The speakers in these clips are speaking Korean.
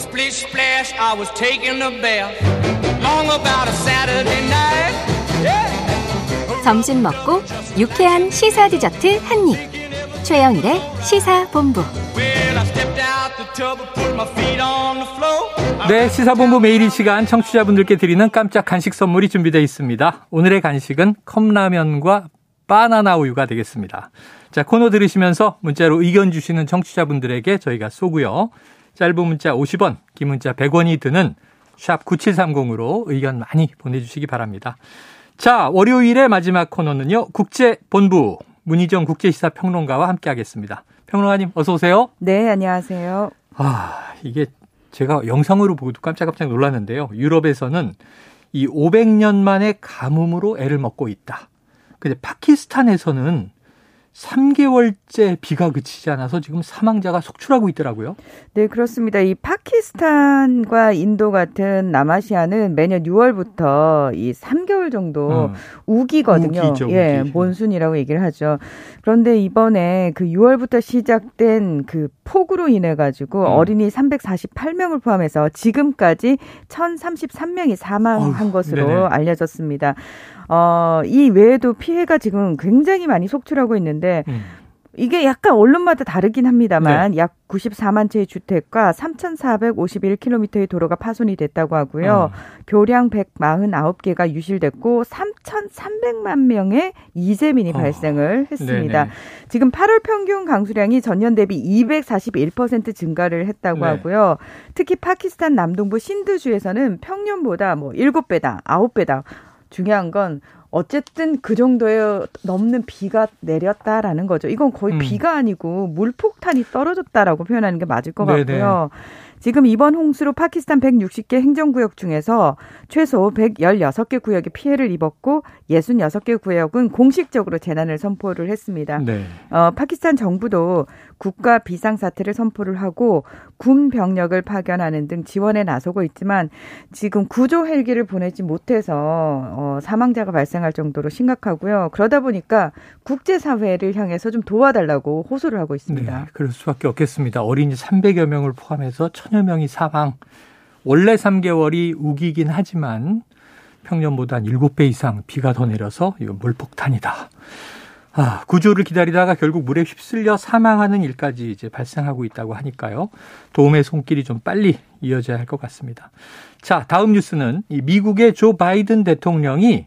Splish splash, I was taking a bath. Long about a Saturday night. Yeah. 점심 먹고 유쾌한 시사 디저트 한 입. 최영일의 시사 본부. Well, I stepped out the tub and put my feet on the floor. 네, 시사본부 매일 이 시간 청취자분들께 드리는 깜짝 간식 선물이 준비되어 있습니다. 오늘의 간식은 컵라면과 바나나 우유가 되겠습니다. 자, 코너 들으시면서 문자로 의견 주시는 청취자분들에게 저희가 쏘고요. 짧은 문자 50원, 긴 문자 100원이 드는 샵 9730으로 의견 많이 보내주시기 바랍니다. 자, 월요일의 마지막 코너는요. 국제본부 문희정 국제시사평론가와 함께하겠습니다. 평론가님 어서 오세요. 네, 안녕하세요. 아, 이게 제가 영상으로 보고도 깜짝깜짝 놀랐는데요. 유럽에서는 이 500년 만에 가뭄으로 애를 먹고 있다. 근데 파키스탄에서는 3개월째 비가 그치지 않아서 지금 사망자가 속출하고 있더라고요. 네, 그렇습니다. 이 파키스탄과 인도 같은 남아시아는 매년 6월부터 이 3개월 정도 음. 우기거든요. 우기죠, 예, 우기. 몬순이라고 얘기를 하죠. 그런데 이번에 그 6월부터 시작된 그 폭우로 인해 가지고 음. 어린이 348명을 포함해서 지금까지 1033명이 사망한 어휴, 것으로 네네. 알려졌습니다. 어, 이 외에도 피해가 지금 굉장히 많이 속출하고 있는데 음. 이게 약간 언론마다 다르긴 합니다만 약 94만 채의 주택과 3,451km의 도로가 파손이 됐다고 하고요. 어. 교량 149개가 유실됐고 3,300만 명의 이재민이 어. 발생을 했습니다. 네네. 지금 8월 평균 강수량이 전년 대비 241% 증가를 했다고 네. 하고요. 특히 파키스탄 남동부 신드주에서는 평년보다 뭐 7배다, 9배다. 중요한 건 어쨌든 그 정도의 넘는 비가 내렸다라는 거죠. 이건 거의 음. 비가 아니고 물폭탄이 떨어졌다라고 표현하는 게 맞을 것 네네. 같고요. 지금 이번 홍수로 파키스탄 160개 행정구역 중에서 최소 116개 구역이 피해를 입었고 66개 구역은 공식적으로 재난을 선포를 했습니다. 네. 어, 파키스탄 정부도 국가 비상사태를 선포를 하고 군 병력을 파견하는 등 지원에 나서고 있지만 지금 구조 헬기를 보내지 못해서 어, 사망자가 발생할 정도로 심각하고요. 그러다 보니까 국제사회를 향해서 좀 도와달라고 호소를 하고 있습니다. 네, 그럴 수밖에 없겠습니다. 어린이 300여 명을 포함해서 천여 명이 사망. 원래 3개월이 우기긴 하지만 평년보다 한 7배 이상 비가 더 내려서 이거 물폭탄이다. 아, 구조를 기다리다가 결국 물에 휩쓸려 사망하는 일까지 이제 발생하고 있다고 하니까요. 도움의 손길이 좀 빨리 이어져야 할 것 같습니다. 자, 다음 뉴스는 이 미국의 조 바이든 대통령이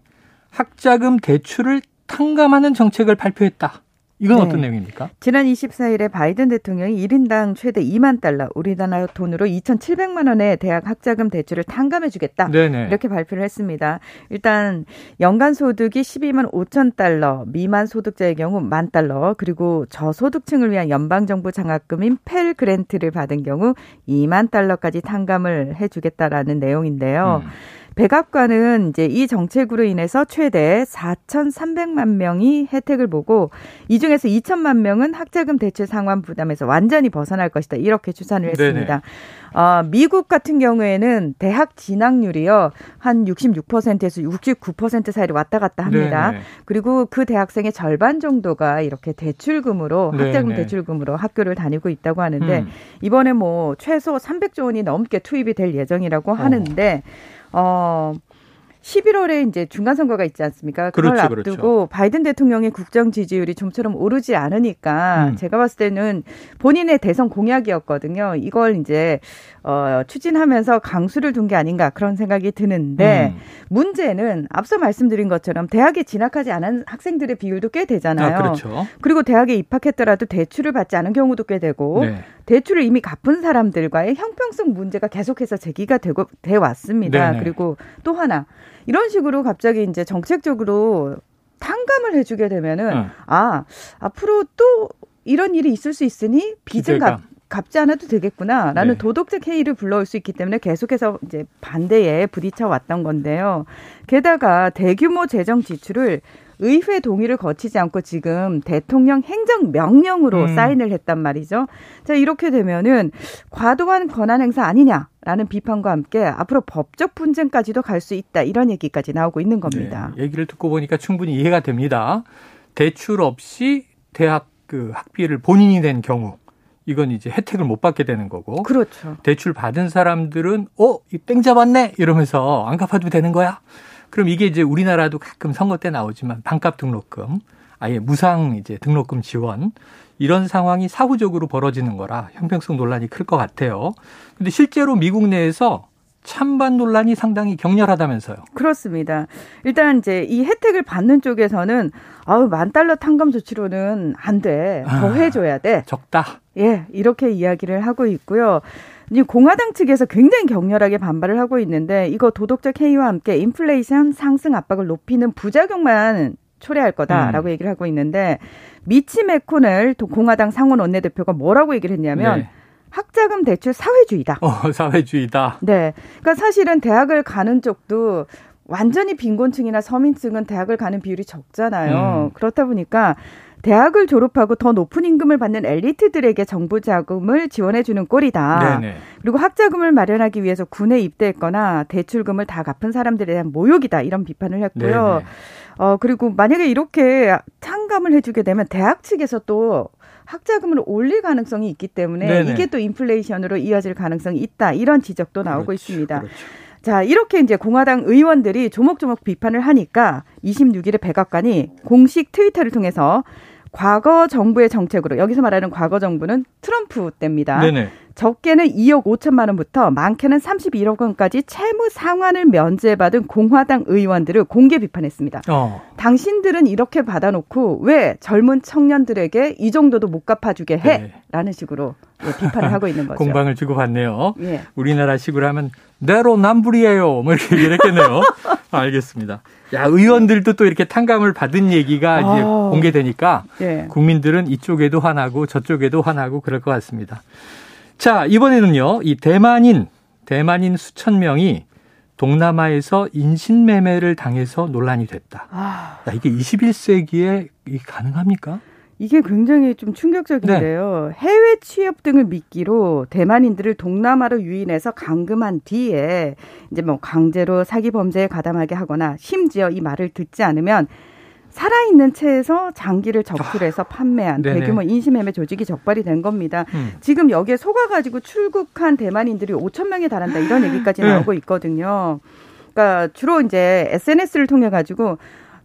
학자금 대출을 탕감하는 정책을 발표했다. 이건 네. 어떤 내용입니까? 지난 24일에 바이든 대통령이 1인당 최대 2만 달러, 우리나라 돈으로 2,700만 원의 대학 학자금 대출을 탕감해 주겠다. 네네. 이렇게 발표를 했습니다. 일단 연간 소득이 12만 5천 달러, 미만 소득자의 경우 만 달러, 그리고 저소득층을 위한 연방 정부 장학금인 펠 그랜트를 받은 경우 2만 달러까지 탕감을 해 주겠다라는 내용인데요. 음. 백악관은 이제 이 정책으로 인해서 최대 4,300만 명이 혜택을 보고 이 중에서 2천만 명은 학자금 대출 상환 부담에서 완전히 벗어날 것이다. 이렇게 추산을 했습니다. 어, 미국 같은 경우에는 대학 진학률이요. 한 66%에서 69% 사이로 왔다 갔다 합니다. 네네. 그리고 그 대학생의 절반 정도가 이렇게 대출금으로 학자금. 대출금으로 학교를 다니고 있다고 하는데 음. 이번에 뭐 최소 300조 원이 넘게 투입이 될 예정이라고 하는데 어 어, 11월에 이제 중간 선거가 있지 않습니까? 그걸 그렇죠, 앞두고 그렇죠. 바이든 대통령의 국정 지지율이 좀처럼 오르지 않으니까 음. 제가 봤을 때는 본인의 대선 공약이었거든요. 이걸 이제 어 추진하면서 강수를 둔 게 아닌가 그런 생각이 드는데 음. 문제는 앞서 말씀드린 것처럼 대학에 진학하지 않은 학생들의 비율도 꽤 되잖아요. 아, 그렇죠. 그리고 대학에 입학했더라도 대출을 받지 않은 경우도 꽤 되고 네. 대출을 이미 갚은 사람들과의 형평성 문제가 계속해서 제기가 되고 돼 왔습니다. 네네. 그리고 또 하나 이런 식으로 갑자기 이제 정책적으로 탕감을 해주게 되면은 응. 아 앞으로 또 이런 일이 있을 수 있으니 빚은. 갚, 갚지 않아도 되겠구나라는 네. 도덕적 해이를 불러올 수 있기 때문에 계속해서 이제 반대에 부딪혀 왔던 건데요. 게다가 대규모 재정 지출을 의회 동의를 거치지 않고 지금 대통령 행정 명령으로 음. 사인을 했단 말이죠. 자, 이렇게 되면은 과도한 권한 행사 아니냐 라는 비판과 함께 앞으로 법적 분쟁까지도 갈 수 있다. 이런 얘기까지 나오고 있는 겁니다. 네, 얘기를 듣고 보니까 충분히 이해가 됩니다. 대출 없이 대학 그 학비를 본인이 낸 경우 이건 이제 혜택을 못 받게 되는 거고. 그렇죠. 대출 받은 사람들은 어, 이 땡 잡았네 이러면서 안 갚아도 되는 거야. 그럼 이게 이제 우리나라도 가끔 선거 때 나오지만 반값 등록금, 아예 무상 이제 등록금 지원 이런 상황이 사후적으로 벌어지는 거라 형평성 논란이 클 것 같아요. 근데 실제로 미국 내에서 찬반 논란이 상당히 격렬하다면서요. 그렇습니다. 일단 이제 이 혜택을 받는 쪽에서는 아우 만 달러 탕감 조치로는 안 돼. 더 아. 해줘야 돼. 적다. 예, 이렇게 이야기를 하고 있고요. 이제 공화당 측에서 굉장히 격렬하게 반발을 하고 있는데 이거 도덕적 해이와 함께 인플레이션 상승 압박을 높이는 부작용만 초래할 거다라고 음. 얘기를 하고 있는데 미치 메코넬 도- 공화당 상원 원내대표가 뭐라고 얘기를 했냐면 네. 학자금 대출 사회주의다. 어, 사회주의다. 네. 그러니까 사실은 대학을 가는 쪽도 완전히 빈곤층이나 서민층은 대학을 가는 비율이 적잖아요. 음. 그렇다 보니까 대학을 졸업하고 더 높은 임금을 받는 엘리트들에게 정부 자금을 지원해 주는 꼴이다. 네네. 그리고 학자금을 마련하기 위해서 군에 입대했거나 대출금을 다 갚은 사람들에 대한 모욕이다. 이런 비판을 했고요. 네네. 어, 그리고 만약에 이렇게 탕감을 해주게 되면 대학 측에서 또 학자금을 올릴 가능성이 있기 때문에 네네. 이게 또 인플레이션으로 이어질 가능성이 있다. 이런 지적도 나오고 그렇죠, 있습니다. 그렇죠. 자, 이렇게 이제 공화당 의원들이 조목조목 비판을 하니까 26일에 백악관이 공식 트위터를 통해서 과거 정부의 정책으로 여기서 말하는 과거 정부는 트럼프 때입니다. 네네. 적게는 2억 5천만 원부터 많게는 31억 원까지 채무 상환을 면제받은 공화당 의원들을 공개 비판했습니다. 어. 당신들은 이렇게 받아놓고 왜 젊은 청년들에게 이 정도도 못 갚아주게 해? 네. 라는 식으로 예, 비판을 하고 있는 거죠. 공방을 주고받네요. 예. 우리나라 식으로 하면 내로남불이에요. 뭐 이렇게 얘기를 했겠네요. 알겠습니다. 야 의원들도 또 이렇게 탕감을 받은 얘기가 이제 아. 공개되니까 예. 국민들은 이쪽에도 화나고 저쪽에도 화나고 그럴 것 같습니다. 자 이번에는요 이 대만인 대만인 수천 명이 동남아에서 인신매매를 당해서 논란이 됐다. 아, 야, 이게 21세기에 이게 가능합니까? 이게 굉장히 좀 충격적인데요. 해외 취업 등을 미끼로 대만인들을 동남아로 유인해서 감금한 뒤에 이제 뭐 강제로 사기 범죄에 가담하게 하거나 심지어 이 말을 듣지 않으면 살아있는 채에서 장기를 적출해서 판매한 네네. 대규모 인신매매 조직이 적발이 된 겁니다. 음. 지금 여기에 속아가지고 출국한 대만인들이 5천 명에 달한다 이런 얘기까지 네. 나오고 있거든요. 그러니까 주로 이제 SNS를 통해 가지고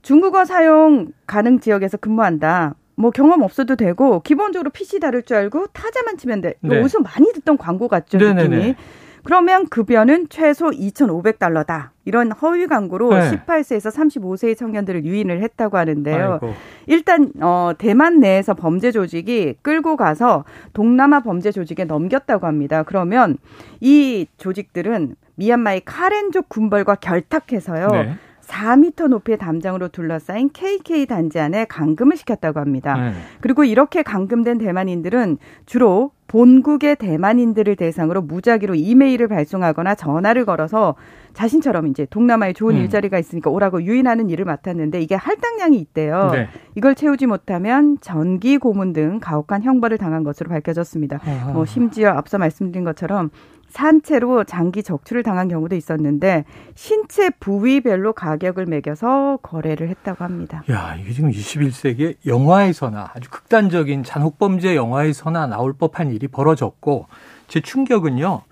중국어 사용 가능 지역에서 근무한다. 뭐 경험 없어도 되고 기본적으로 PC 다룰 줄 알고 타자만 치면 돼. 네. 어디서 많이 듣던 광고 같죠 네네네. 느낌이. 그러면 급여는 최소 2,500달러다. 이런 허위 광고로 네. 18세에서 35세의 청년들을 유인을 했다고 하는데요. 아이고. 일단 어 대만 내에서 범죄 조직이 끌고 가서 동남아 범죄 조직에 넘겼다고 합니다. 그러면 이 조직들은 미얀마의 카렌족 군벌과 결탁해서요. 네. 4미터 높이의 담장으로 둘러싸인 KK 단지 안에 감금을 시켰다고 합니다. 네. 그리고 이렇게 감금된 대만인들은 주로 본국의 대만인들을 대상으로 무작위로 이메일을 발송하거나 전화를 걸어서 자신처럼 이제 동남아에 좋은 음. 일자리가 있으니까 오라고 유인하는 일을 맡았는데 이게 할당량이 있대요. 네. 이걸 채우지 못하면 전기 고문 등 가혹한 형벌을 당한 것으로 밝혀졌습니다. 아하. 뭐 심지어 앞서 말씀드린 것처럼 산채로 장기 적출을 당한 경우도 있었는데 신체 부위별로 가격을 매겨서 거래를 했다고 합니다. 야, 이게 지금 21세기에 영화에서나 아주 극단적인 잔혹범죄 영화에서나 나올 법한 일이 벌어졌고 제 충격은요.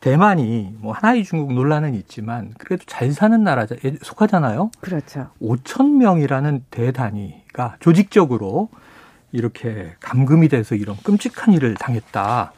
대만이 뭐 하나의 중국 논란은 있지만 그래도 잘 사는 나라 속하잖아요. 그렇죠. 5천 명이라는 대단위가 조직적으로 이렇게 감금이 돼서 이런 끔찍한 일을 당했다.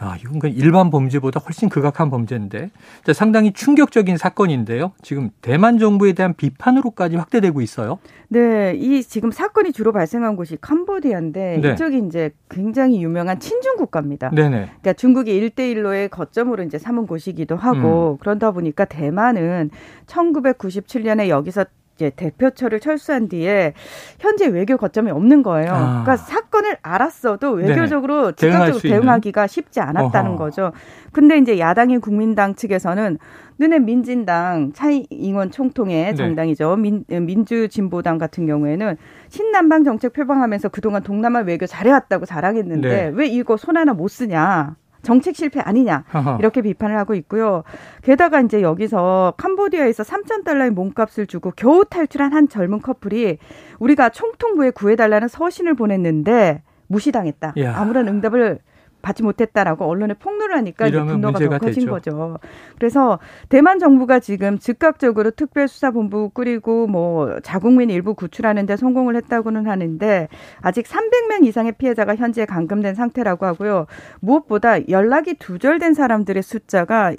아, 이건 그냥 일반 범죄보다 훨씬 극악한 범죄인데 자, 상당히 충격적인 사건인데요. 지금 대만 정부에 대한 비판으로까지 확대되고 있어요. 네, 이 지금 사건이 주로 발생한 곳이 캄보디아인데 네. 이쪽이 이제 굉장히 유명한 친중 국가입니다. 네네. 그러니까 중국이 일대일로의 거점으로 이제 삼은 곳이기도 하고 그러다 보니까 대만은 1997년에 여기서 이제 대표처를 철수한 뒤에 현재 외교 거점이 없는 거예요. 아. 그러니까 사건을 알았어도 외교적으로 수 있는? 대응하기가 쉽지 않았다는 어허. 거죠. 근데 이제 야당인 국민당 측에서는 눈에 민진당 차이잉원 총통의 네. 정당이죠. 민, 민주진보당 같은 경우에는 신남방 정책 표방하면서 그동안 동남아 외교 잘해왔다고 자랑했는데 네. 왜 이거 손 하나 못 쓰냐. 정책 실패 아니냐. 이렇게 비판을 하고 있고요. 게다가 이제 여기서 캄보디아에서 3천 달러의 몸값을 주고 겨우 탈출한 한 젊은 커플이 우리가 총통부에 구해달라는 서신을 보냈는데 무시당했다. 아무런 응답을 받지 못했다라고 언론에 폭로를 하니까 이제 분노가 더 커진 되죠. 거죠. 그래서 대만 정부가 지금 즉각적으로 특별수사본부 꾸리고 뭐 자국민 일부 구출하는데 성공을 했다고는 하는데 아직 300명 이상의 피해자가 현재 감금된 상태라고 하고요. 무엇보다 연락이 두절된 사람들의 숫자가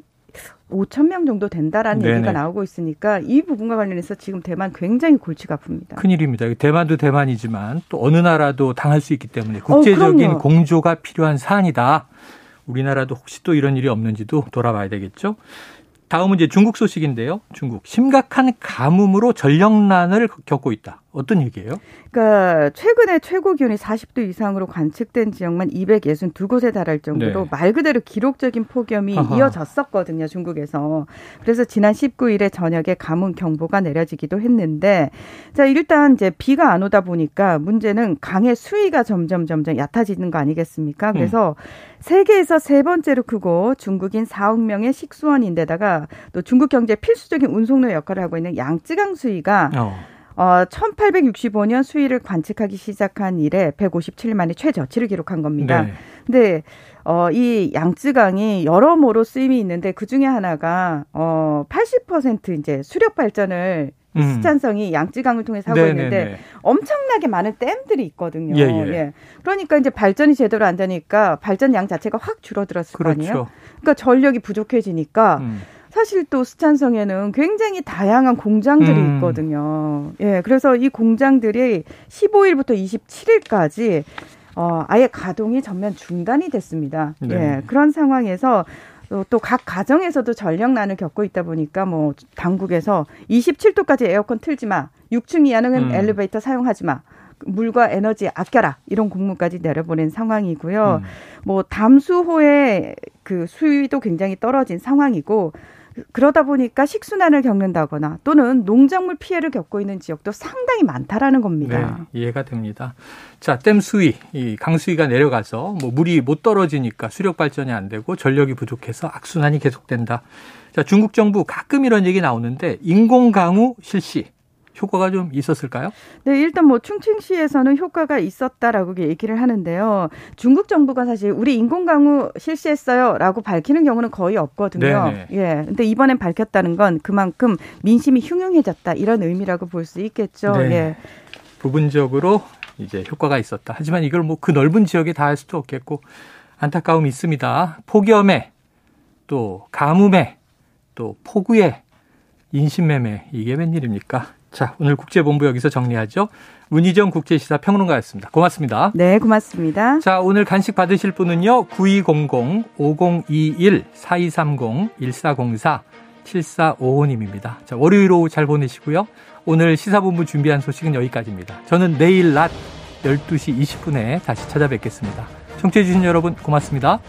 5천 명 정도 된다라는 네네. 얘기가 나오고 있으니까 이 부분과 관련해서 지금 대만 굉장히 골치가 아픕니다. 큰일입니다. 대만도 대만이지만 또 어느 나라도 당할 수 있기 때문에 국제적인 그럼요. 공조가 필요한 사안이다. 우리나라도 혹시 또 이런 일이 없는지도 돌아봐야 되겠죠. 다음은 이제 중국 소식인데요. 중국 심각한 가뭄으로 전력난을 겪고 있다. 어떤 얘기예요? 그러니까 최근에 최고 기온이 40도 이상으로 관측된 지역만 262곳에 달할 정도로 네. 말 그대로 기록적인 폭염이 아하. 이어졌었거든요, 중국에서. 그래서 지난 19일에 저녁에 가뭄 경보가 내려지기도 했는데 자, 일단 이제 비가 안 오다 보니까 문제는 강의 수위가 점점 점점 얕아지는 거 아니겠습니까? 그래서 세계에서 세 번째로 크고 중국인 4억 명의 식수원인데다가 또 중국 경제 필수적인 운송로 역할을 하고 있는 양쯔강 수위가 어. 어, 1865년 수위를 관측하기 시작한 이래 157일 만에 최저치를 기록한 겁니다. 네. 근데 어, 이 양쯔강이 여러모로 쓰임이 있는데 그 중에 하나가 어, 80% 이제 수력 발전을 음. 수찬성이 양쯔강을 통해서 하고 네네네. 있는데 엄청나게 많은 댐들이 있거든요. 예, 예. 그러니까 이제 발전이 제대로 안 되니까 발전량 자체가 확 줄어들었을 거 아니에요. 그렇죠. 그러니까 전력이 부족해지니까 음. 사실 또 수찬성에는 굉장히 다양한 공장들이 음. 있거든요. 예, 그래서 이 공장들이 15일부터 27일까지 어, 아예 가동이 전면 중단이 됐습니다. 네. 예, 그런 상황에서 또각 가정에서도 전력난을 겪고 있다 보니까 뭐 당국에서 27도까지 에어컨 틀지 마, 6층 이하는 음. 엘리베이터 사용하지 마. 물과 에너지 아껴라 이런 공문까지 내려보낸 상황이고요. 음. 뭐 담수호의 그 수위도 굉장히 떨어진 상황이고 그러다 보니까 식수난을 겪는다거나 또는 농작물 피해를 겪고 있는 지역도 상당히 많다라는 겁니다. 네, 이해가 됩니다. 자, 댐 수위, 이 강수위가 내려가서 뭐 물이 못 떨어지니까 수력 발전이 안 되고 전력이 부족해서 악순환이 계속된다. 자, 중국 정부 가끔 이런 얘기 나오는데 인공 강우 실시 효과가 좀 있었을까요? 네, 일단 뭐 충칭시에서는 효과가 있었다라고 얘기를 하는데요. 중국 정부가 사실 우리 인공강우 실시했어요라고 밝히는 경우는 거의 없거든요. 네네. 예. 근데 이번엔 밝혔다는 건 그만큼 민심이 흉흉해졌다 이런 의미라고 볼 수 있겠죠. 네. 예. 부분적으로 이제 효과가 있었다. 하지만 이걸 뭐 그 넓은 지역에 다 할 수도 없겠고 안타까움이 있습니다. 폭염에 또 가뭄에 또 폭우에 인신매매 이게 웬일입니까? 자, 오늘 국제본부 여기서 정리하죠. 문희정 국제시사 평론가였습니다. 고맙습니다. 네, 고맙습니다. 자, 오늘 간식 받으실 분은요. 9200-5021-4230-1404-7455님입니다. 자, 월요일 오후 잘 보내시고요. 오늘 시사본부 준비한 소식은 여기까지입니다. 저는 내일 낮 12시 20분에 다시 찾아뵙겠습니다. 청취해주신 여러분 고맙습니다.